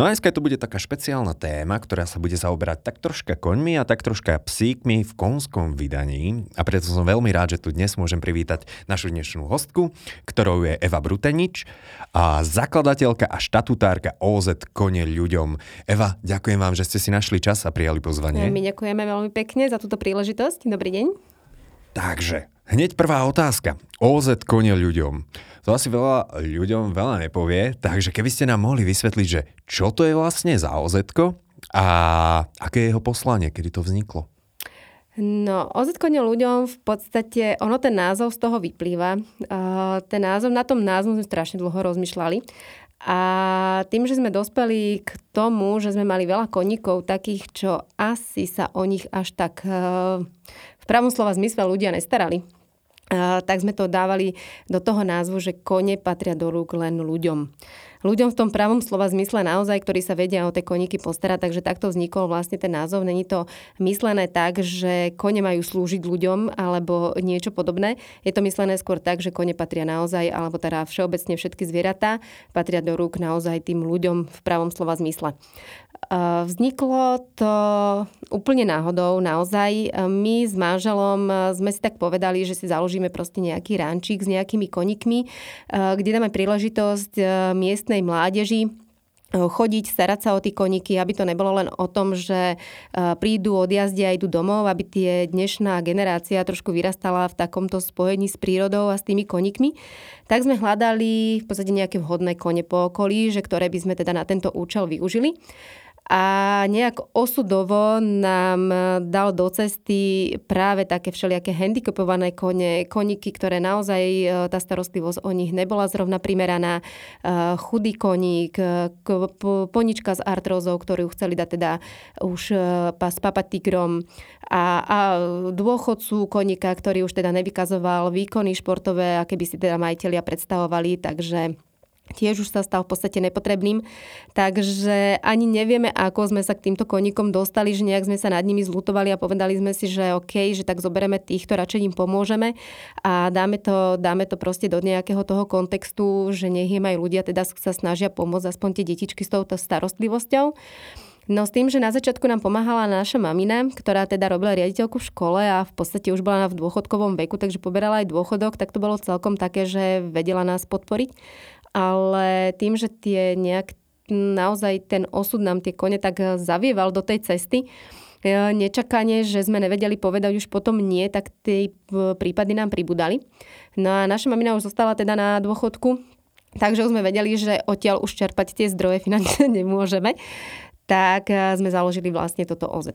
No a dneska to bude taká špeciálna téma, ktorá sa bude zaoberať tak troška koňmi a tak troška psíkmi v konskom vydaní. A preto som veľmi rád, že tu dnes môžem privítať našu dnešnú hostku, ktorou je Eva Brutenič a zakladateľka a štatutárka OZ Kone ľuďom. Eva, ďakujem vám, že ste si našli čas a prijali pozvanie. My ďakujeme veľmi pekne za túto príležitosť. Dobrý deň. Takže, hneď prvá otázka. OZ Kone ľuďom. To asi veľa ľuďom veľa nepovie, takže keby ste nám mohli vysvetliť, že čo to je vlastne za oz a aké je jeho poslanie, kedy to vzniklo? No, oz ľuďom v podstate, ono ten názov z toho vyplýva. Uh, ten názov, na tom názvu sme strašne dlho rozmýšľali. A tým, že sme dospeli k tomu, že sme mali veľa koníkov takých, čo asi sa o nich až tak uh, v pravom slova zmysle ľudia nestarali, tak sme to dávali do toho názvu, že kone patria do rúk len ľuďom. Ľuďom v tom pravom slova zmysle naozaj, ktorí sa vedia o tie koníky postarať, takže takto vznikol vlastne ten názov. Není to myslené tak, že kone majú slúžiť ľuďom alebo niečo podobné. Je to myslené skôr tak, že kone patria naozaj, alebo teda všeobecne všetky zvieratá patria do rúk naozaj tým ľuďom v pravom slova zmysle. Vzniklo to úplne náhodou, naozaj. My s manželom sme si tak povedali, že si založíme proste nejaký rančík s nejakými konikmi, kde dáme príležitosť miestnej mládeži chodiť, starať sa o tie koníky, aby to nebolo len o tom, že prídu, odjazdia a idú domov, aby tie dnešná generácia trošku vyrastala v takomto spojení s prírodou a s tými koníkmi. Tak sme hľadali v podstate nejaké vhodné kone po okolí, že ktoré by sme teda na tento účel využili a nejak osudovo nám dal do cesty práve také všelijaké handicapované kone, koníky, ktoré naozaj e, tá starostlivosť o nich nebola zrovna primeraná. E, chudý koník, ponička s artrózou, ktorú chceli dať teda už e, s papatigrom a, a dôchodcu koníka, ktorý už teda nevykazoval výkony športové, aké by si teda majiteľia predstavovali, takže tiež už sa stal v podstate nepotrebným. Takže ani nevieme, ako sme sa k týmto koníkom dostali, že nejak sme sa nad nimi zlutovali a povedali sme si, že OK, že tak zoberieme týchto, radšej im pomôžeme a dáme to, dáme to proste do nejakého toho kontextu, že nech im aj ľudia teda sa snažia pomôcť aspoň tie detičky s touto starostlivosťou. No s tým, že na začiatku nám pomáhala naša mamina, ktorá teda robila riaditeľku v škole a v podstate už bola v dôchodkovom veku, takže poberala aj dôchodok, tak to bolo celkom také, že vedela nás podporiť ale tým, že tie nejak naozaj ten osud nám tie kone tak zavieval do tej cesty, e, nečakanie, že sme nevedeli povedať už potom nie, tak tie prípady nám pribudali. No a naša mamina už zostala teda na dôchodku, takže už sme vedeli, že odtiaľ už čerpať tie zdroje finančné nemôžeme, tak sme založili vlastne toto OZ.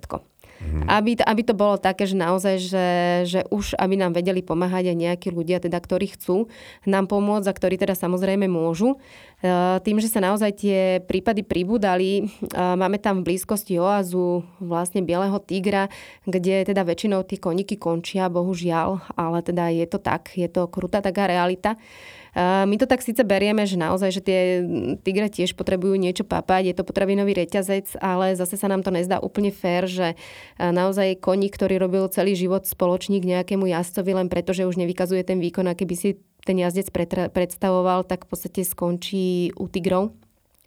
Mm. Aby, aby to bolo také, že naozaj, že, že už aby nám vedeli pomáhať aj nejakí ľudia, teda, ktorí chcú nám pomôcť a ktorí teda samozrejme môžu. E, tým, že sa naozaj tie prípady pribúdali, e, máme tam v blízkosti oazu vlastne bieleho tigra, kde teda väčšinou tie koníky končia, bohužiaľ, ale teda je to tak, je to krutá taká realita. My to tak síce berieme, že naozaj, že tie tigre tiež potrebujú niečo papať, je to potravinový reťazec, ale zase sa nám to nezdá úplne fér, že naozaj koník, ktorý robil celý život spoločník nejakému jazdcovi len preto, že už nevykazuje ten výkon, aký by si ten jazdec predstavoval, tak v podstate skončí u tigrov.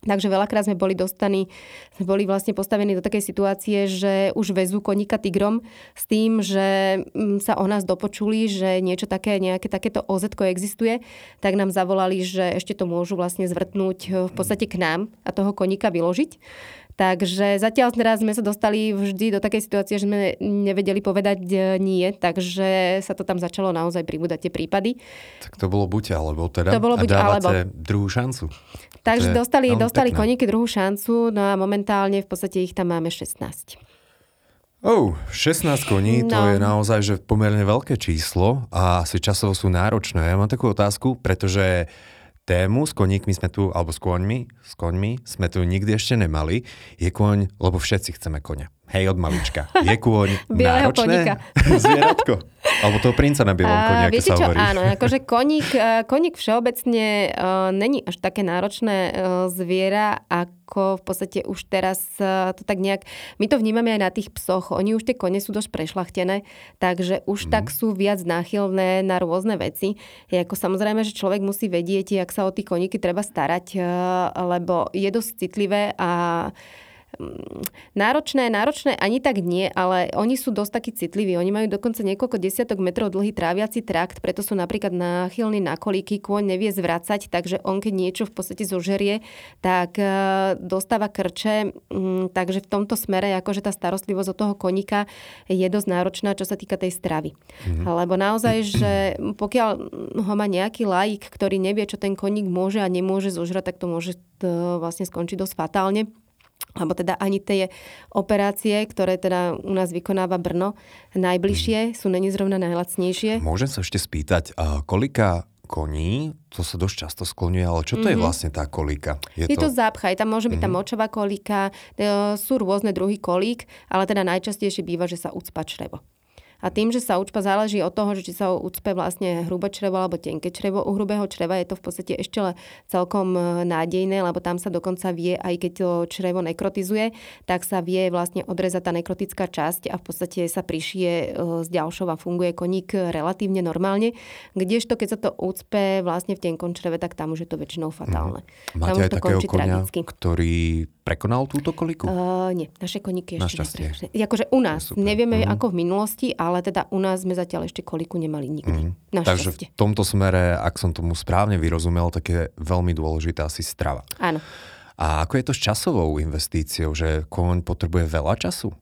Takže veľakrát sme boli dostaní, sme boli vlastne postavení do takej situácie, že už vezú koníka tigrom s tým, že mm, sa o nás dopočuli, že niečo také, nejaké takéto oz existuje, tak nám zavolali, že ešte to môžu vlastne zvrtnúť eh, v podstate k nám a toho koníka vyložiť. Takže zatiaľ teraz sme sa dostali vždy do takej situácie, že sme nevedeli povedať e, nie, takže sa to tam začalo naozaj pribúdať tie prípady. Tak to bolo buď alebo teda to bolo buď, a dávate alebo. druhú šancu. Takže dostali, dostali koníky druhú šancu, no a momentálne v podstate ich tam máme 16. Oh, 16 koní, no. to je naozaj že pomerne veľké číslo a asi časovo sú náročné. Ja mám takú otázku, pretože tému s koníkmi sme tu, alebo s koňmi, s koňmi sme tu nikdy ešte nemali, je koň, lebo všetci chceme koňa. Hej, od malička. Je kôň Bieleho náročné zvieratko? Alebo toho princa na bielom koni, ako viete sa hovorí. áno, akože koník, eh, koník všeobecne uh, není až také náročné uh, zviera, ako v podstate už teraz uh, to tak nejak, my to vnímame aj na tých psoch, oni už tie kone sú dosť prešlachtené, takže už mm. tak sú viac náchylné na rôzne veci. Je ako samozrejme, že človek musí vedieť, jak sa o tie koníky treba starať, uh, lebo je dosť citlivé a náročné, náročné ani tak nie, ale oni sú dosť takí citliví. Oni majú dokonca niekoľko desiatok metrov dlhý tráviaci trakt, preto sú napríklad náchylní na kolíky, kôň nevie zvracať, takže on keď niečo v podstate zožerie, tak e, dostáva krče, mm, takže v tomto smere akože tá starostlivosť od toho koníka je dosť náročná, čo sa týka tej stravy. Mm-hmm. Lebo naozaj, že pokiaľ ho má nejaký laik, ktorý nevie, čo ten koník môže a nemôže zožrať, tak to môže e, vlastne skončiť dosť fatálne alebo teda ani tie operácie, ktoré teda u nás vykonáva Brno, najbližšie, sú není zrovna najlacnejšie. Môžem sa ešte spýtať, kolika koní, to sa dosť často skloňuje, ale čo to mm-hmm. je mhm. vlastne tá kolíka? Je, je to, to zápchaj, tam môže byť mm-hmm. tá močová kolíka, e, sú rôzne druhy kolík, ale teda najčastejšie býva, že sa ucpa črevo. A tým, že sa učpa záleží od toho, že či sa ucpe vlastne hrubé črevo alebo tenké črevo. U hrubého čreva je to v podstate ešte celkom e, nádejné, lebo tam sa dokonca vie, aj keď to črevo nekrotizuje, tak sa vie vlastne odrezať tá nekrotická časť a v podstate sa prišie z e, ďalšou a funguje koník relatívne normálne. Kdežto, keď sa to úcpe vlastne v tenkom čreve, tak tam už je to väčšinou fatálne. Mm. Máte tam aj takého konia, tragicky. ktorý prekonal túto koliku? Uh, nie, naše koníky ešte neprešli. Akože u nás, Super. nevieme mm. ako v minulosti, ale teda u nás sme zatiaľ ešte koliku nemali nikdy. Mm. Takže v tomto smere, ak som tomu správne vyrozumel, tak je veľmi dôležitá asi strava. Áno. A ako je to s časovou investíciou, že koň potrebuje veľa času?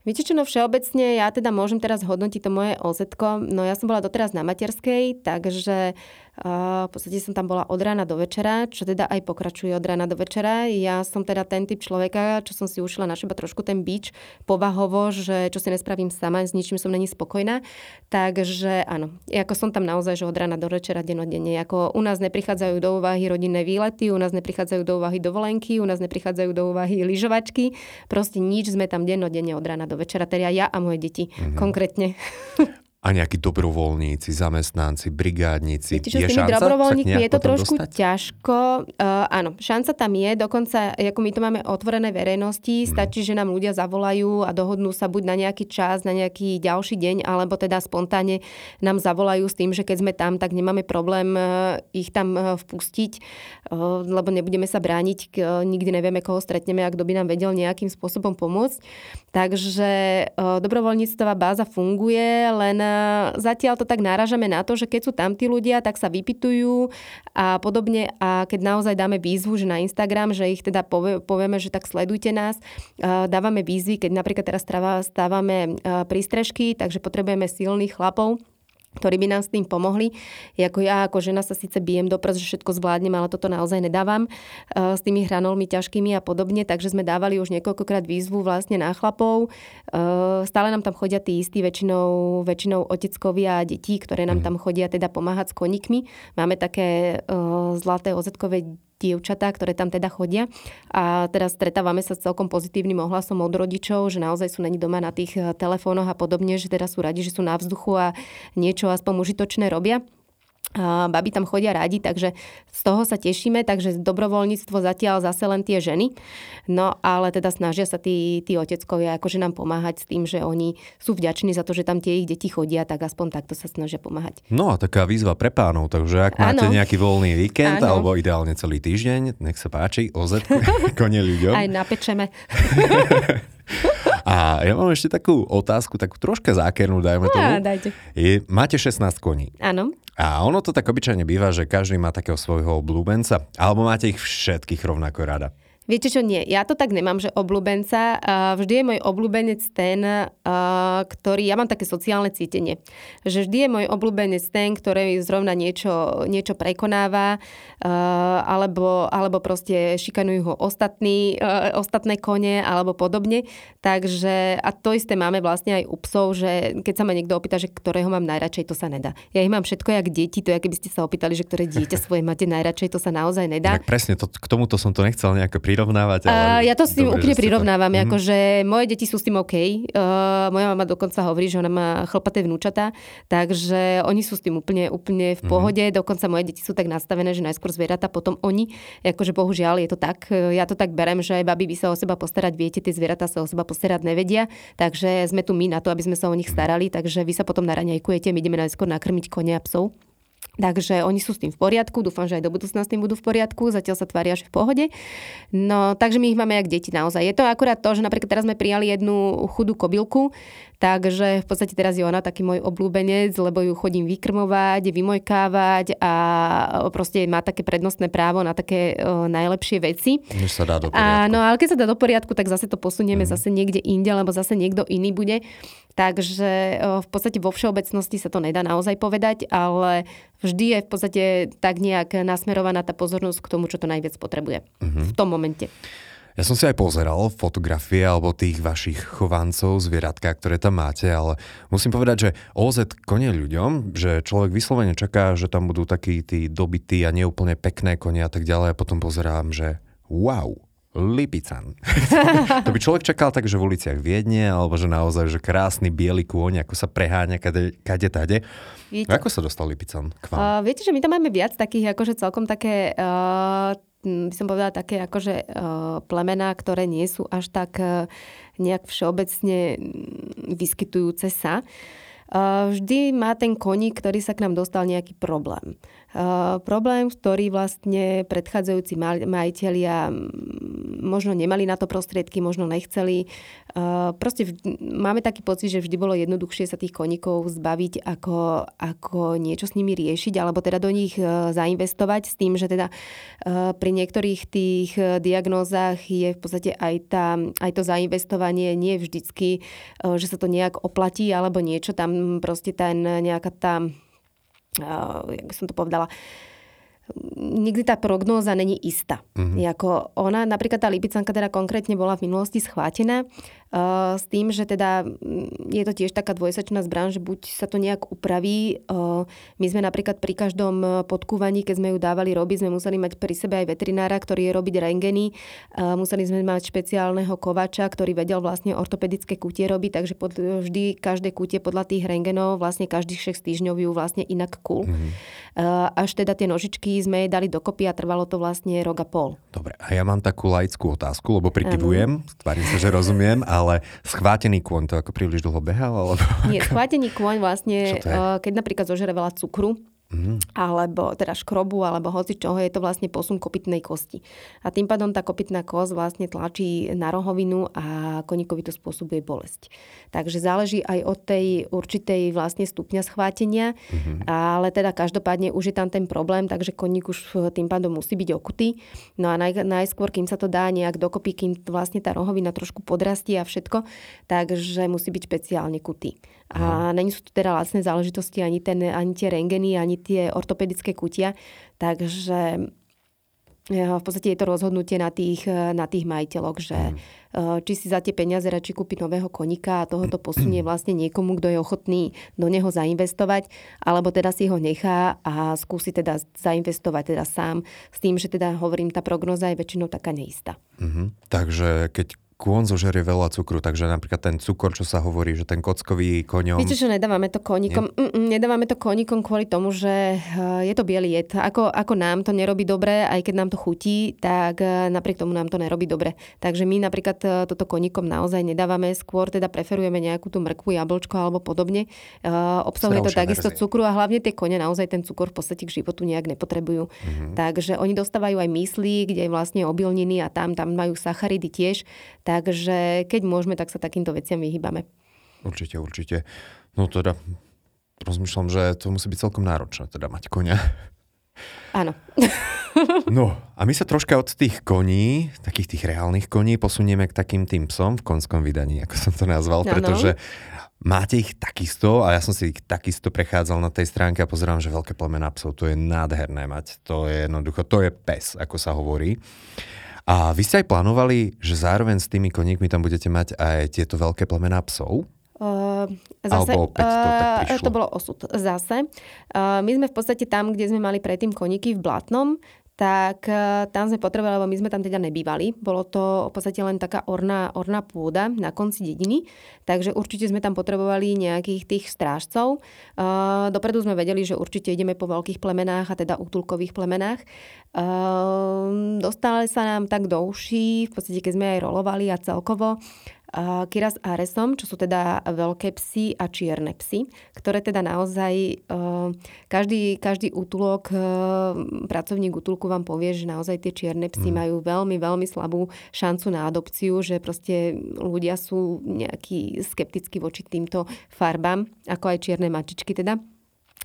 Viete čo, no všeobecne ja teda môžem teraz hodnotiť to moje oz No ja som bola doteraz na materskej, takže v podstate som tam bola od rána do večera, čo teda aj pokračuje od rána do večera. Ja som teda ten typ človeka, čo som si ušila na seba trošku ten bič povahovo, že čo si nespravím sama, s ničím som není spokojná. Takže áno, ako som tam naozaj, že od rána do večera, denodenne. Ako u nás neprichádzajú do úvahy rodinné výlety, u nás neprichádzajú do úvahy dovolenky, u nás neprichádzajú do úvahy lyžovačky. Proste nič sme tam denodenne od rána do večera, teda ja a moje deti mm-hmm. konkrétne. a nejakí dobrovoľníci, zamestnanci, brigádnici. Viete, čo je s tými dobrovoľníkmi je to trošku dostať? ťažko. Uh, áno, šanca tam je, dokonca ako my to máme otvorené verejnosti, mm. stačí, že nám ľudia zavolajú a dohodnú sa buď na nejaký čas, na nejaký ďalší deň, alebo teda spontánne nám zavolajú s tým, že keď sme tam, tak nemáme problém uh, ich tam uh, vpustiť, uh, lebo nebudeme sa brániť, uh, nikdy nevieme, koho stretneme a kto by nám vedel nejakým spôsobom pomôcť. Takže uh, dobrovoľníctvá báza funguje, len zatiaľ to tak náražame na to, že keď sú tam tí ľudia, tak sa vypitujú a podobne. A keď naozaj dáme výzvu, že na Instagram, že ich teda povieme, že tak sledujte nás, dávame výzvy, keď napríklad teraz stávame prístrežky, takže potrebujeme silných chlapov, ktorí by nám s tým pomohli. Ako ja ako žena sa síce bijem do prs, že všetko zvládnem, ale toto naozaj nedávam uh, s tými hranolmi ťažkými a podobne, takže sme dávali už niekoľkokrát výzvu vlastne na chlapov. Uh, stále nám tam chodia tí istí, väčšinou, väčšinou oteckovia a detí, ktoré nám mhm. tam chodia teda pomáhať s koníkmi. Máme také uh, zlaté ozetkové dievčatá, ktoré tam teda chodia. A teraz stretávame sa s celkom pozitívnym ohlasom od rodičov, že naozaj sú není doma na tých eh, telefónoch a podobne, že teraz sú radi, že sú na vzduchu a niečo aspoň užitočné robia. Baby tam chodia radi, takže z toho sa tešíme, takže dobrovoľníctvo zatiaľ zase len tie ženy. No ale teda snažia sa tí, tí oteckovia akože nám pomáhať s tým, že oni sú vďační za to, že tam tie ich deti chodia, tak aspoň takto sa snažia pomáhať. No a taká výzva pre pánov, takže ak máte ano. nejaký voľný víkend ano. alebo ideálne celý týždeň, nech sa páči, OZ, kone ľuďom. Aj napečeme. A ja mám ešte takú otázku, takú troška zákernú, dajme tomu. Á, dajte. Je, máte 16 koní. Áno. A ono to tak obyčajne býva, že každý má takého svojho obľúbenca, alebo máte ich všetkých rovnako rada. Viete čo, nie. Ja to tak nemám, že obľúbenca. Vždy je môj obľúbenec ten, ktorý... Ja mám také sociálne cítenie. Že vždy je môj obľúbenec ten, ktorý zrovna niečo, niečo prekonáva, alebo, alebo proste šikanujú ho ostatní, ostatné kone, alebo podobne. Takže, a to isté máme vlastne aj u psov, že keď sa ma niekto opýta, že ktorého mám najradšej, to sa nedá. Ja ich mám všetko jak deti, to je, keby ste sa opýtali, že ktoré dieťa svoje máte najradšej, to sa naozaj nedá. Tak presne, to, k tomuto som to nechcel nejako priradiť prirovnávať? Ale... Uh, ja to s tým Dobre, úplne prirovnávam, to... Mhm. akože moje deti sú s tým OK. Uh, moja mama dokonca hovorí, že ona má chlpaté vnúčata, takže oni sú s tým úplne, úplne v mhm. pohode. Mm-hmm. Dokonca moje deti sú tak nastavené, že najskôr zvieratá, potom oni. Akože bohužiaľ je to tak. Ja to tak berem, že babi by sa o seba postarať, viete, tie zvieratá sa o seba postarať nevedia, takže sme tu my na to, aby sme sa o nich starali, takže vy sa potom naraňajkujete, my ideme najskôr nakrmiť konia a psov. Takže oni sú s tým v poriadku, dúfam, že aj do budúcna s tým budú v poriadku, zatiaľ sa tvária, že v pohode. No, takže my ich máme jak deti naozaj. Je to akurát to, že napríklad teraz sme prijali jednu chudú kobylku, takže v podstate teraz je ona taký môj oblúbenec, lebo ju chodím vykrmovať, vymojkávať a proste má také prednostné právo na také o, najlepšie veci. Než sa dá do poriadku. A, no ale keď sa dá do poriadku, tak zase to posunieme mm. zase niekde inde, lebo zase niekto iný bude. Takže v podstate vo všeobecnosti sa to nedá naozaj povedať, ale vždy je v podstate tak nejak nasmerovaná tá pozornosť k tomu, čo to najviac potrebuje mm-hmm. v tom momente. Ja som si aj pozeral fotografie alebo tých vašich chovancov, zvieratka, ktoré tam máte, ale musím povedať, že OZ konie ľuďom, že človek vyslovene čaká, že tam budú takí tí dobití a neúplne pekné konie a tak ďalej a potom pozerám, že wow, Lipican. to by človek čakal tak, že v uliciach Viedne, alebo že naozaj, že krásny biely kôň, ako sa preháňa kade, kade tade. Viete, ako sa dostal Lipican k vám? Uh, viete, že my tam máme viac takých, akože celkom také, uh, by som povedala, také akože uh, plemená, ktoré nie sú až tak uh, nejak všeobecne vyskytujúce sa. Uh, vždy má ten koník, ktorý sa k nám dostal nejaký problém. Problém, ktorý vlastne predchádzajúci majiteľia možno nemali na to prostriedky, možno nechceli. Uh, proste máme taký pocit, že vždy bolo jednoduchšie sa tých koníkov zbaviť, ako, ako niečo s nimi riešiť, alebo teda do nich uh, zainvestovať s tým, že teda pri niektorých tých diagnózach je v podstate aj, tá, aj to zainvestovanie nie vždycky, že sa to nejak oplatí alebo niečo. Tam proste ten nejaká tá jak by som to povedala, nikdy tá prognóza není istá. Mm-hmm. Jako ona, napríklad tá lipicanka teda konkrétne bola v minulosti schvátená s tým, že teda mm, je to tiež taká dvojsačná zbran, že buď sa to nejak upraví. Uh, my sme napríklad pri každom e, podkúvaní, keď sme ju dávali robiť, sme museli mať pri sebe aj veterinára, ktorý je robiť rengeny. Museli sme mať špeciálneho kovača, ktorý vedel vlastne ortopedické kutie robiť, takže pod, vždy každé kutie podľa tých rengenov vlastne každých 6 týždňov ju vlastne inak kul. Mm-hmm. Až teda tie nožičky sme jej dali dokopy a trvalo to vlastne rok a pol. Dobre, a ja mám takú laickú otázku, lebo prikyvujem, tvárim sa, že rozumiem, ale schvátený kôň to ako príliš dlho behal? Alebo... Nie, schvátený kôň vlastne, keď napríklad zožere veľa cukru, Mm. alebo teda škrobu, alebo hoci čoho, je to vlastne posun kopytnej kosti. A tým pádom tá kopytná kosť vlastne tlačí na rohovinu a koníkovi to spôsobuje bolesť. Takže záleží aj od tej určitej vlastne stupňa schvátenia, mm-hmm. ale teda každopádne už je tam ten problém, takže koník už tým pádom musí byť okutý. No a naj, najskôr, kým sa to dá nejak dokopy, kým vlastne tá rohovina trošku podrastie a všetko, takže musí byť špeciálne kutý. A není sú tu teda lacné záležitosti ani, ten, ani tie rengeny, ani tie ortopedické kutia. Takže e, v podstate je to rozhodnutie na tých, e, na tých majiteľoch, že mm. či si za tie peniaze radšej kúpi nového konika a toho to posunie vlastne niekomu, kto je ochotný do neho zainvestovať, alebo teda si ho nechá a skúsi teda zainvestovať teda sám s tým, že teda hovorím, tá prognoza je väčšinou taká neistá. Mm-hmm. Takže keď kôň zožerie veľa cukru, takže napríklad ten cukor, čo sa hovorí, že ten kockový koňom... Viete, že nedávame to koníkom, Nie? Mm, nedávame to koníkom kvôli tomu, že eh, je to biely jed. Ako, ako nám to nerobí dobre, aj keď nám to chutí, tak eh, napriek tomu nám to nerobí dobre. Takže my napríklad eh, toto koníkom naozaj nedávame, skôr teda preferujeme nejakú tú mrkvu, jablčko alebo podobne. Obsahuje to takisto verzie. cukru a hlavne tie kone naozaj ten cukor v podstate k životu nejak nepotrebujú. Mm-hmm. Takže oni dostávajú aj myslí, kde je vlastne obilniny a tam, tam majú sacharidy tiež. Takže keď môžeme, tak sa takýmto veciam vyhýbame. Určite, určite. No teda rozmýšľam, že to musí byť celkom náročné, teda mať konia. Áno. no a my sa troška od tých koní, takých tých reálnych koní, posunieme k takým tým psom v konskom vydaní, ako som to nazval, ano. pretože máte ich takisto a ja som si ich takisto prechádzal na tej stránke a pozerám, že veľké plemená psov, to je nádherné mať. To je jednoducho, to je pes, ako sa hovorí. A vy ste aj plánovali, že zároveň s tými koníkmi tam budete mať aj tieto veľké plemená psov? Uh, zase, Alebo opäť to tak prišlo? Uh, to bolo osud. Zase. Uh, my sme v podstate tam, kde sme mali predtým koníky v Blatnom, tak e, tam sme potrebovali, lebo my sme tam teda nebývali. Bolo to v podstate len taká orná, orná pôda na konci dediny, takže určite sme tam potrebovali nejakých tých strážcov. E, dopredu sme vedeli, že určite ideme po veľkých plemenách a teda útulkových plemenách. E, dostali sa nám tak do uší, v podstate keď sme aj rolovali a celkovo Kiras Aresom, čo sú teda veľké psy a čierne psy, ktoré teda naozaj e, každý, každý útulok, e, pracovník útulku vám povie, že naozaj tie čierne psy mm. majú veľmi, veľmi slabú šancu na adopciu, že proste ľudia sú nejaký skeptickí voči týmto farbám, ako aj čierne mačičky teda.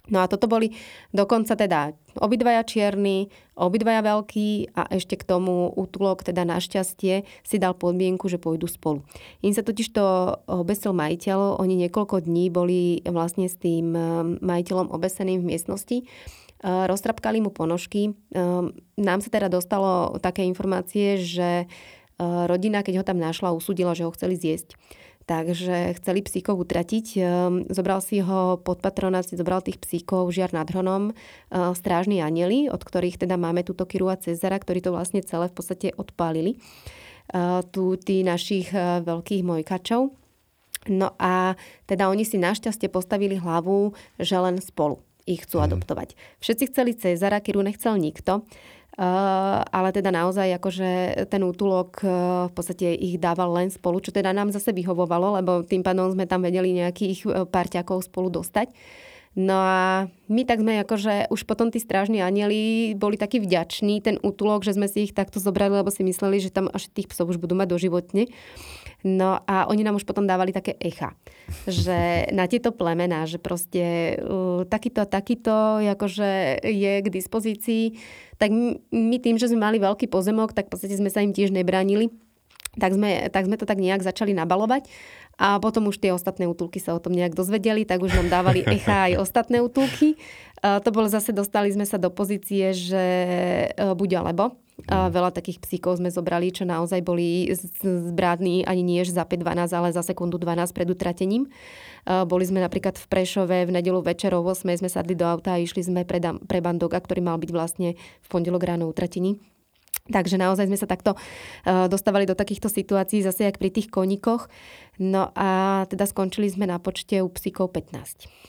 No a toto boli dokonca teda obidvaja čierni, obidvaja veľkí a ešte k tomu útulok teda našťastie si dal podmienku, že pôjdu spolu. Im sa totiž to obesil majiteľ, oni niekoľko dní boli vlastne s tým eh, majiteľom obeseným v miestnosti eh, roztrapkali mu ponožky. Eh, nám sa teda dostalo také informácie, že rodina, keď ho tam našla, usúdila, že ho chceli zjesť. Takže chceli psíkov utratiť. Ehm, zobral si ho pod patronát, si zobral tých psíkov žiar nad Hronom, ehm, strážni anieli, od ktorých teda máme túto Kiru a Cezara, ktorí to vlastne celé v podstate odpálili. Ehm, tu tí našich veľkých mojkačov. No a teda oni si našťastie postavili hlavu, že len spolu ich chcú mm. adoptovať. Všetci chceli Cezara, Kiru nechcel nikto. Uh, ale teda naozaj akože ten útulok uh, v podstate ich dával len spolu, čo teda nám zase vyhovovalo, lebo tým pádom sme tam vedeli nejakých uh, parťakov spolu dostať. No a my tak sme akože už potom tí strážni anieli boli takí vďační, ten útulok, že sme si ich takto zobrali, lebo si mysleli, že tam až tých psov už budú mať doživotne. No a oni nám už potom dávali také echa, že na tieto plemená, že proste uh, takýto a takýto akože je k dispozícii, tak my tým, že sme mali veľký pozemok, tak v podstate sme sa im tiež nebránili tak sme, tak sme to tak nejak začali nabalovať a potom už tie ostatné útulky sa o tom nejak dozvedeli, tak už nám dávali echa aj ostatné útulky. A to bolo zase, dostali sme sa do pozície, že e, buď alebo. A veľa takých psíkov sme zobrali, čo naozaj boli zbrádni ani nie za 5-12, ale za sekundu 12 pred utratením. Boli sme napríklad v Prešove v nedelu večer o 8 sme sadli do auta a išli sme pre, pre Bandoga, ktorý mal byť vlastne v pondelok ráno utratení. Takže naozaj sme sa takto uh, dostávali do takýchto situácií, zase jak pri tých koníkoch. No a teda skončili sme na počte u psíkov 15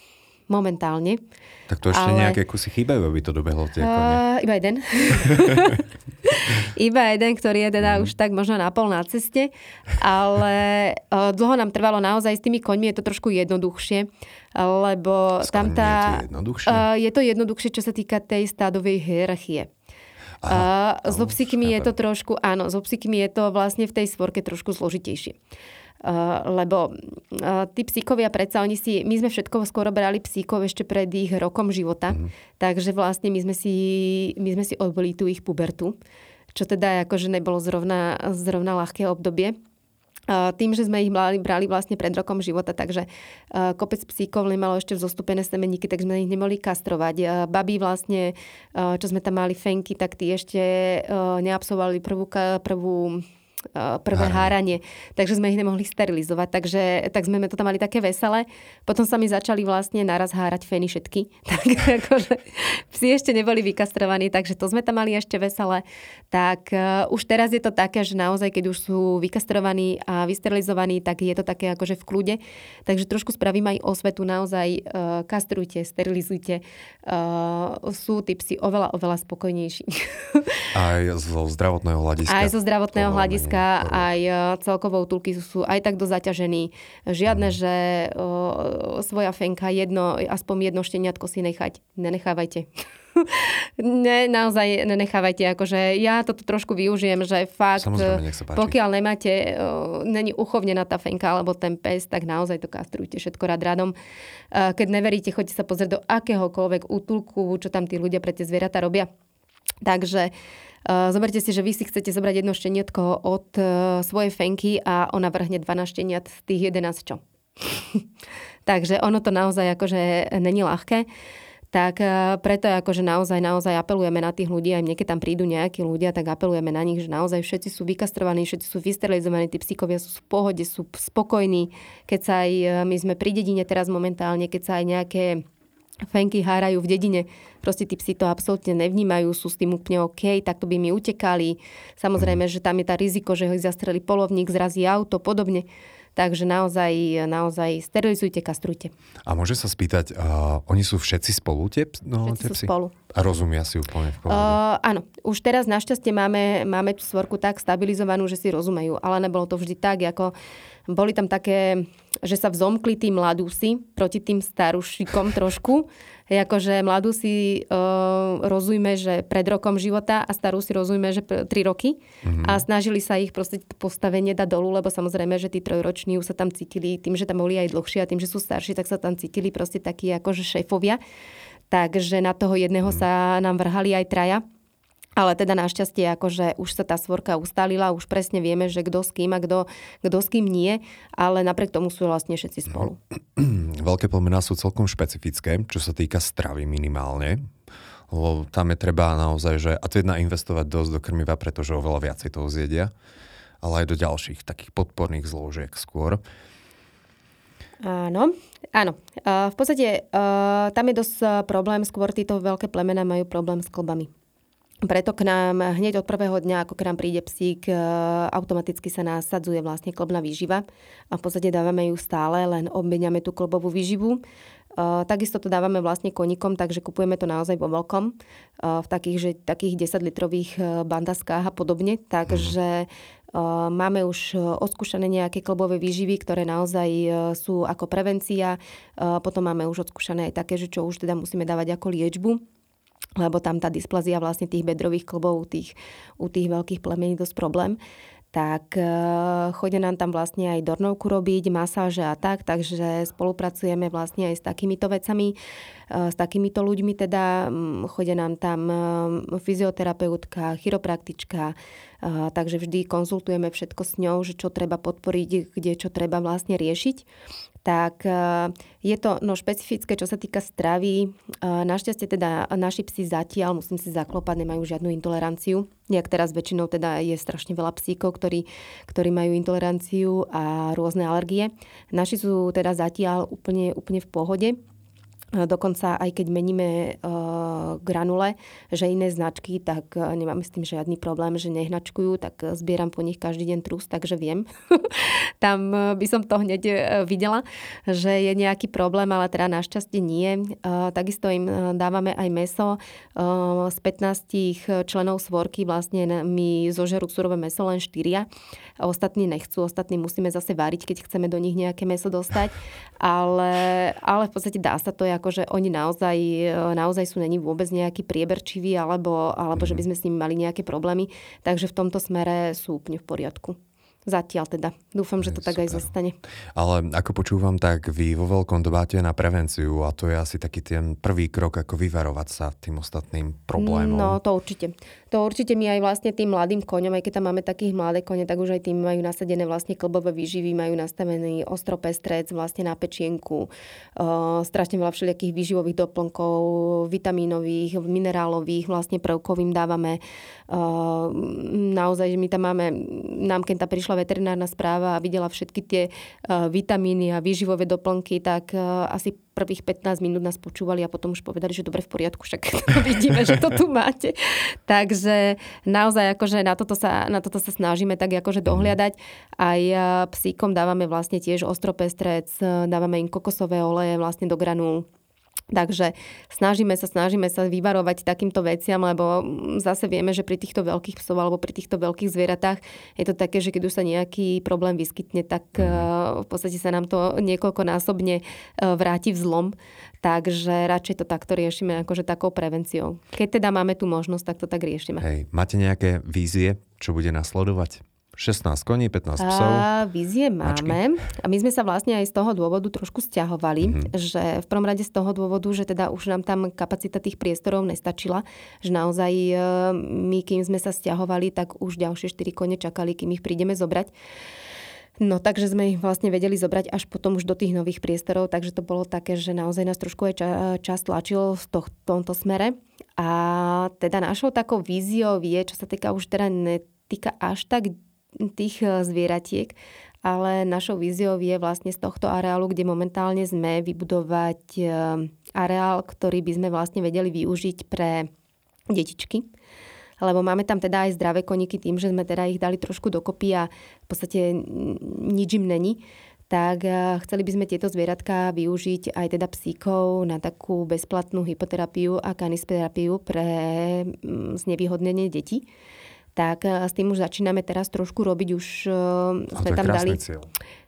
momentálne. Tak to ešte ale... nejaké kusy chýbajú, aby to dobehlo tie uh, Iba jeden. iba jeden, ktorý je teda mm. už tak možno na pol na ceste, ale uh, dlho nám trvalo naozaj s tými koňmi, je to trošku jednoduchšie, lebo s tam tá... Je to, jednoduchšie? Uh, je to jednoduchšie, čo sa týka tej stádovej hierarchie. Aha, uh, s obsíkmi je to trošku, áno, s obsíkmi je to vlastne v tej svorke trošku zložitejšie. Uh, lebo uh, tí psíkovia predsa, oni si, my sme všetko skoro brali psíkov ešte pred ich rokom života, mm. takže vlastne my sme si, my sme si odboli tú ich pubertu, čo teda akože nebolo zrovna, zrovna ľahké obdobie tým, že sme ich brali, vlastne pred rokom života, takže kopec psíkov nemalo ešte vzostupené semeníky, tak sme ich nemohli kastrovať. Babi vlastne, čo sme tam mali fenky, tak tí ešte neabsolvovali prvú, prvú Eh, prvé háranie. Takže sme ich nemohli sterilizovať. Takže tak sme to tam mali také veselé. Potom sa mi začali vlastne naraz hárať feny všetky. Tak akože psi ešte neboli vykastrovaní, takže to sme tam mali ešte veselé. Tak uh, už teraz je to také, že naozaj, keď už sú vykastrovaní a vysterilizovaní, tak je to také akože v kľude. Takže trošku spravím aj osvetu, naozaj uh, kastrujte, sterilizujte. Uh, sú tí psi oveľa, oveľa spokojnejší. Aj zo zdravotného hľadiska. Aj zo zdravotného hľadiska dneska aj e, celkovo útulky sú aj tak dosť zaťažení. Žiadne, mm. že o, svoja fenka, jedno, aspoň jedno šteniatko si nechať. Nenechávajte. ne, naozaj nenechávajte. Akože ja toto trošku využijem, že fakt, pokiaľ nemáte, o, není uchovnená tá fenka alebo ten pes, tak naozaj to kastrujte všetko rád radom. Keď neveríte, choďte sa pozrieť do akéhokoľvek útulku, čo tam tí ľudia pre tie zvieratá robia. Takže Eh, zoberte si, že vy si chcete zobrať jedno šteniatko od eh, svojej fenky a ona vrhne 12 šteniat z tých 11 čo. Takže ono to naozaj akože není ľahké. Tak eh, preto akože naozaj, naozaj apelujeme na tých ľudí, aj mne, keď tam prídu nejakí ľudia, tak apelujeme na nich, že naozaj všetci sú vykastrovaní, všetci sú vysterilizovaní, tí psíkovia sú v pohode, sú spokojní. Keď sa aj, my sme pri dedine teraz momentálne, keď sa aj nejaké fenky hárajú v dedine. Proste tí psi to absolútne nevnímajú, sú s tým úplne OK, tak to by mi utekali. Samozrejme, že tam je tá riziko, že ho zastreli polovník, zrazí auto, podobne. Takže naozaj, naozaj sterilizujte, kastrujte. A môže sa spýtať, uh, oni sú všetci spolu tie, no, všetci tie sú spolu. A rozumia si úplne v Uh, áno, už teraz našťastie máme, máme tú svorku tak stabilizovanú, že si rozumejú, ale nebolo to vždy tak, ako boli tam také, že sa vzomkli tí mladúsi proti tým starušikom trošku. Akože mladú si uh, rozujme, že pred rokom života a starú si rozujme, že 3 roky. Mm-hmm. A snažili sa ich proste postavenie dať dolu, lebo samozrejme, že tí trojroční už sa tam cítili, tým, že tam boli aj dlhšie a tým, že sú starší, tak sa tam cítili proste takí akože šéfovia. Takže na toho jedného mm. sa nám vrhali aj traja. Ale teda našťastie, akože už sa tá svorka ustalila, už presne vieme, že kto s kým a kto, kto s kým nie, ale napriek tomu sú vlastne všetci spolu. Veľké plemená sú celkom špecifické, čo sa týka stravy minimálne. Lebo tam je treba naozaj, že a to jedna investovať dosť do krmiva, pretože oveľa viacej toho zjedia, ale aj do ďalších takých podporných zložiek skôr. Áno, áno. v podstate tam je dosť problém, skôr títo veľké plemena majú problém s klbami. Preto k nám hneď od prvého dňa, ako k nám príde psík, e, automaticky sa nasadzuje vlastne klbná výživa a v podstate dávame ju stále, len obmeniame tú klbovú výživu. E, takisto to dávame vlastne konikom, takže kupujeme to naozaj vo veľkom, e, v takých, že, takých 10-litrových bandaskách a podobne. Takže máme už odskúšané nejaké klbové výživy, ktoré naozaj sú ako prevencia. Potom máme už odskúšané aj také, že čo už teda musíme dávať ako liečbu lebo tam tá dysplazia vlastne tých bedrových klbov u tých, u tých veľkých plemení dosť problém tak uh, chodia nám tam vlastne aj dornovku robiť, masáže a tak, takže spolupracujeme vlastne aj s takýmito vecami, uh, s takýmito ľuďmi teda, chodia nám tam um, fyzioterapeutka, chiropraktička, takže vždy konzultujeme všetko s ňou, že čo treba podporiť, kde čo treba vlastne riešiť tak e, je to no, špecifické, čo sa týka stravy. E, našťastie teda naši psi zatiaľ, musím si zaklopať, nemajú žiadnu intoleranciu. Jak teraz väčšinou teda je strašne veľa psíkov, ktorí, ktorí majú intoleranciu a rôzne alergie. Naši sú teda zatiaľ úplne, úplne v pohode. Dokonca aj keď meníme uh, granule, že iné značky, tak uh, nemáme s tým žiadny problém, že nehnačkujú, tak uh, zbieram po nich každý deň trus, takže viem. Tam by som to hneď videla, že je nejaký problém, ale teda našťastie nie. Takisto im dávame aj meso. Z 15 členov svorky vlastne my zožerú surové meso len 4. Ostatní nechcú, ostatní musíme zase variť, keď chceme do nich nejaké meso dostať. Ale, ale v podstate dá sa to ako že oni naozaj, e, naozaj sú není vôbec nejaký prieberčiví alebo, alebo mm. že by mhm. sme s nimi mali nejaké problémy. Takže v tomto smere sú úplne v poriadku. Zatiaľ teda. Dúfam, že to tak aj zostane. Ale ako počúvam, tak vy vo veľkom dbáte na prevenciu a to je asi taký ten prvý krok, ako vyvarovať sa tým ostatným problémom. No, to určite. To určite my aj vlastne tým mladým koňom, aj keď tam máme takých mladé kone, tak už aj tým majú nasadené vlastne klbové výživy, majú nastavený ostropestrec vlastne na pečienku, uh, strašne veľa všelijakých výživových doplnkov, vitamínových, minerálových vlastne prvkov im dávame. Uh, naozaj, že my tam máme, nám keď tá prišla veterinárna správa a videla všetky tie uh, vitamíny a výživové doplnky, tak asi prvých 15 minút nás počúvali a potom už povedali, že dobre v poriadku, však vidíme, že to tu máte. Takže naozaj akože na toto sa, na toto sa snažíme tak akože dohliadať. Aj uh, psíkom dávame vlastne tiež ostropestrec, dávame im kokosové oleje vlastne do granul Takže snažíme sa, snažíme sa vyvarovať takýmto veciam, lebo zase vieme, že pri týchto veľkých psov alebo pri týchto veľkých zvieratách je to také, že keď už sa nejaký problém vyskytne, tak mhm. v podstate sa nám to niekoľkonásobne e, vráti v zlom. Takže radšej to takto riešime akože takou prevenciou. Keď teda máme tú možnosť, tak to tak riešime. Hej, máte nejaké vízie, čo bude nasledovať? 16 koní, 15 psov. A vízie máme. Mačky. A my sme sa vlastne aj z toho dôvodu trošku stiahovali, mm-hmm. že v prvom rade z toho dôvodu, že teda už nám tam kapacita tých priestorov nestačila, že naozaj e, my, kým sme sa stiahovali, tak už ďalšie 4 kone čakali, kým ich prídeme zobrať. No takže sme ich vlastne vedeli zobrať až potom už do tých nových priestorov, takže to bolo také, že naozaj nás trošku aj ča, čas tlačil v to, tomto smere. A teda našou takou víziou je, čo sa týka už teda netýka až tak tých e, zvieratiek, ale našou víziou je vlastne z tohto areálu, kde momentálne sme, vybudovať e, areál, ktorý by sme vlastne vedeli využiť pre detičky. Lebo máme tam teda aj zdravé koníky tým, že sme teda ich dali trošku dokopy a v podstate nič im není. Tak eh, chceli by sme tieto zvieratka využiť aj teda psíkov na takú bezplatnú hypoterapiu a kanisterapiu pre znevýhodnenie detí tak eh, s tým už začíname teraz trošku robiť. Už uh, sme tam dali... Cieľ.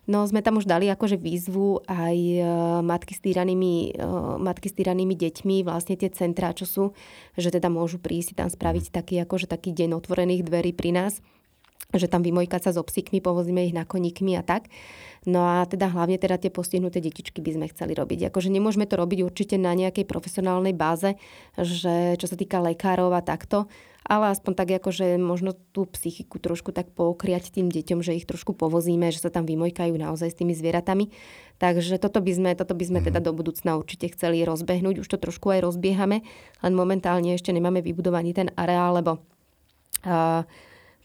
No, sme tam už dali akože výzvu aj matky s týranými, matky s týranými deťmi, vlastne tie centrá, čo sú, že teda môžu prísť tam spraviť mm. taký, akože taký deň otvorených dverí pri nás že tam vymojkať sa so psíkmi, povozíme ich na koníkmi a tak. No a teda hlavne teda tie postihnuté detičky by sme chceli robiť. Akože nemôžeme to robiť určite na nejakej profesionálnej báze, že čo sa týka lekárov a takto, ale aspoň tak akože možno tú psychiku trošku tak poukriať tým deťom, že ich trošku povozíme, že sa tam vymojkajú naozaj s tými zvieratami. Takže toto by sme, toto by sme teda mhm. do budúcna určite chceli rozbehnúť. Už to trošku aj rozbiehame, len momentálne ešte nemáme vybudovaný ten areál, lebo uh,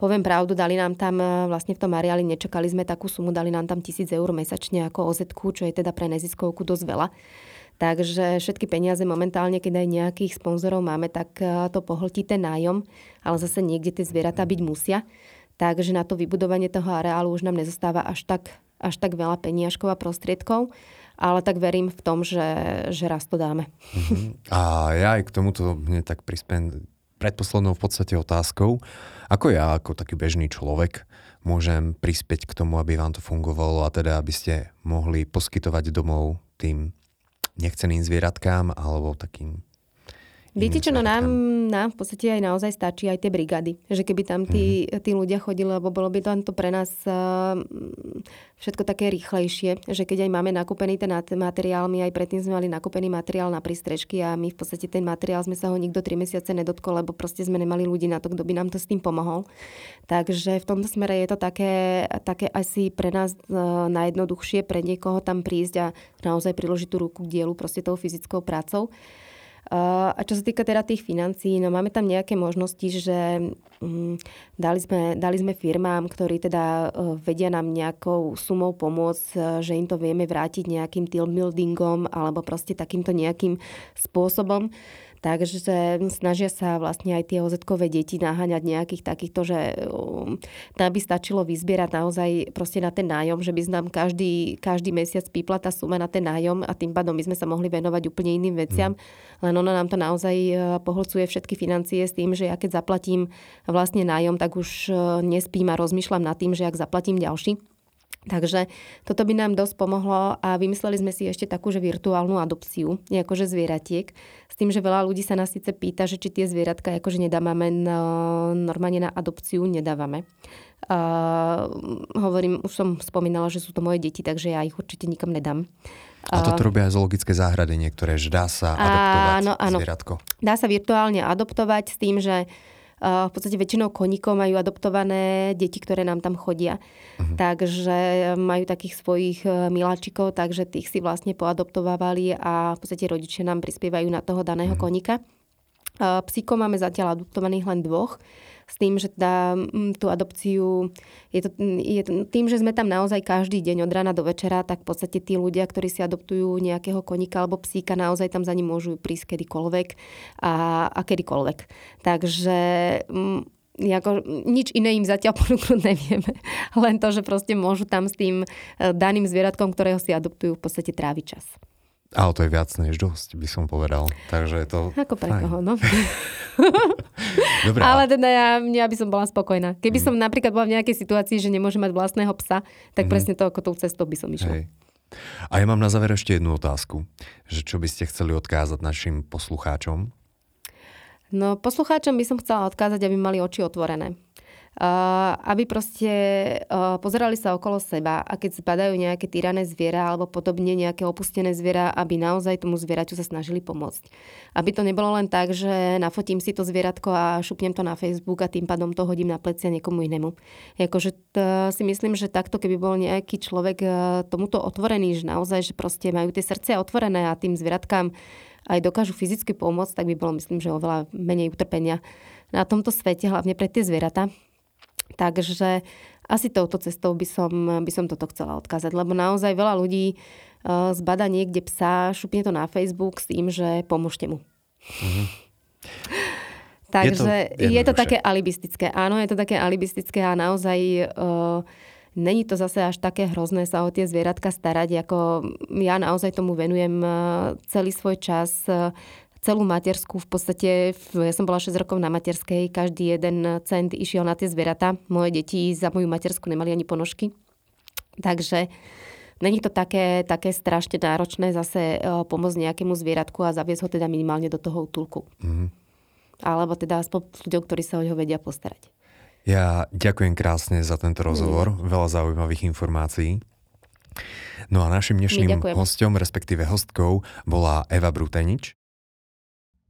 Poviem pravdu, dali nám tam e, vlastne v tom areáli, nečakali sme takú sumu, dali nám tam tisíc eur mesačne ako oz čo je teda pre neziskovku dosť veľa. Takže všetky peniaze momentálne, keď aj nejakých sponzorov máme, tak e, to pohltí ten nájom, ale zase niekde tie zvieratá byť musia. Takže na to vybudovanie toho areálu už nám nezostáva až tak, až tak veľa peniažkov a prostriedkov ale tak verím v tom, že, že raz to dáme. Uh-huh. A ja aj k tomuto mne tak prispiem predposlednou v podstate otázkou. Ako ja, ako taký bežný človek, môžem prispieť k tomu, aby vám to fungovalo a teda, aby ste mohli poskytovať domov tým nechceným zvieratkám alebo takým Viete čo, no nám, nám v podstate aj naozaj stačí aj tie brigády. Že keby tam tí, mm. tí ľudia chodili, lebo bolo by to pre nás uh, všetko také rýchlejšie. Že keď aj máme nakúpený ten materiál, my aj predtým sme mali nakúpený materiál na prístrežky a my v podstate ten materiál sme sa ho nikto 3 mesiace nedotkol, lebo proste sme nemali ľudí na to, kto by nám to s tým pomohol. Takže v tomto smere je to také, také asi pre nás uh, najjednoduchšie pre niekoho tam prísť a naozaj priložiť tú ruku k dielu proste tou fyzickou prácou. A čo sa týka teda tých financií, no máme tam nejaké možnosti, že mm, dali, sme, dali sme firmám, ktorí teda e, vedia nám nejakou sumou pomôcť, e, že im to vieme vrátiť nejakým team buildingom alebo proste takýmto nejakým spôsobom. Takže snažia sa vlastne aj tie oz deti naháňať nejakých takýchto, že um, tam by stačilo vyzbierať naozaj proste na ten nájom, že by nám každý, každý mesiac pípla tá suma na ten nájom a tým pádom by sme sa mohli venovať úplne iným veciam. Mm. Len ona nám to naozaj uh, pohlcuje všetky financie s tým, že ja keď zaplatím vlastne nájom, tak už uh, nespím a rozmýšľam nad tým, že ak zaplatím ďalší, Takže toto by nám dosť pomohlo a vymysleli sme si ešte takú, že virtuálnu adopciu, akože zvieratiek, s tým, že veľa ľudí sa nás síce pýta, že či tie zvieratka akože nedávame no, normálne na adopciu, nedávame. Uh, hovorím, už som spomínala, že sú to moje deti, takže ja ich určite nikam nedám. A toto robia aj zoologické záhrady niektoré, že dá sa adoptovať áno, áno. zvieratko. Dá sa virtuálne adoptovať s tým, že v podstate väčšinou koníkov majú adoptované deti, ktoré nám tam chodia. Uh-huh. Takže majú takých svojich e, miláčikov, takže tých si vlastne poadoptovávali a v podstate rodičia nám prispievajú na toho daného uh-huh. koníka. Psíkov máme zatiaľ adoptovaných len dvoch s tým, že mm, tú adopciu, je to, je tým, že sme tam naozaj každý deň od rána do večera, tak v podstate tí ľudia, ktorí si adoptujú nejakého koníka alebo psíka, naozaj tam za ním môžu prísť kedykoľvek a, a kedykoľvek. Takže ako, nič iné im zatiaľ ponúknuť nevieme. Len to, že proste môžu tam s tým eh, daným zvieratkom, ktorého si adoptujú, v podstate tráviť čas. Ale to je viac než dosť, by som povedal. Takže je to... Ako pre koho, no. Dobre, ale teda ja, ja by som bola spokojná. Keby mm. som napríklad bola v nejakej situácii, že nemôžem mať vlastného psa, tak mm. presne to ako tou cestou by som išla. Hej. A ja mám na záver ešte jednu otázku. Že čo by ste chceli odkázať našim poslucháčom? No, poslucháčom by som chcela odkázať, aby mali oči otvorené aby proste pozerali sa okolo seba a keď zbadajú nejaké tyrané zviera alebo podobne nejaké opustené zviera, aby naozaj tomu zvieraťu sa snažili pomôcť. Aby to nebolo len tak, že nafotím si to zvieratko a šupnem to na Facebook a tým pádom to hodím na plecia niekomu inému. Jakože si myslím, že takto, keby bol nejaký človek tomuto otvorený, že naozaj, že proste majú tie srdcia otvorené a tým zvieratkám aj dokážu fyzicky pomôcť, tak by bolo, myslím, že oveľa menej utrpenia na tomto svete, hlavne pre tie zvieratá. Takže asi touto cestou by som, by som toto chcela odkázať, lebo naozaj veľa ľudí zbada niekde psa, šupne to na Facebook s tým, že pomôžte mu. Mm-hmm. Takže je to, je to také alibistické. Áno, je to také alibistické a naozaj uh, není to zase až také hrozné sa o tie zvieratka starať, ako ja naozaj tomu venujem uh, celý svoj čas. Celú matersku, v podstate, ja som bola 6 rokov na materskej, každý jeden cent išiel na tie zvieratá. Moje deti za moju matersku nemali ani ponožky. Takže Není to také, také strašne náročné zase pomôcť nejakému zvieratku a zaviesť ho teda minimálne do toho útulku. Mm-hmm alebo teda aspoň ľuďom, ktorí sa o neho vedia postarať. Ja ďakujem krásne za tento rozhovor, mm. veľa zaujímavých informácií. No a našim dnešným hostom, respektíve hostkou, bola Eva Brutenič.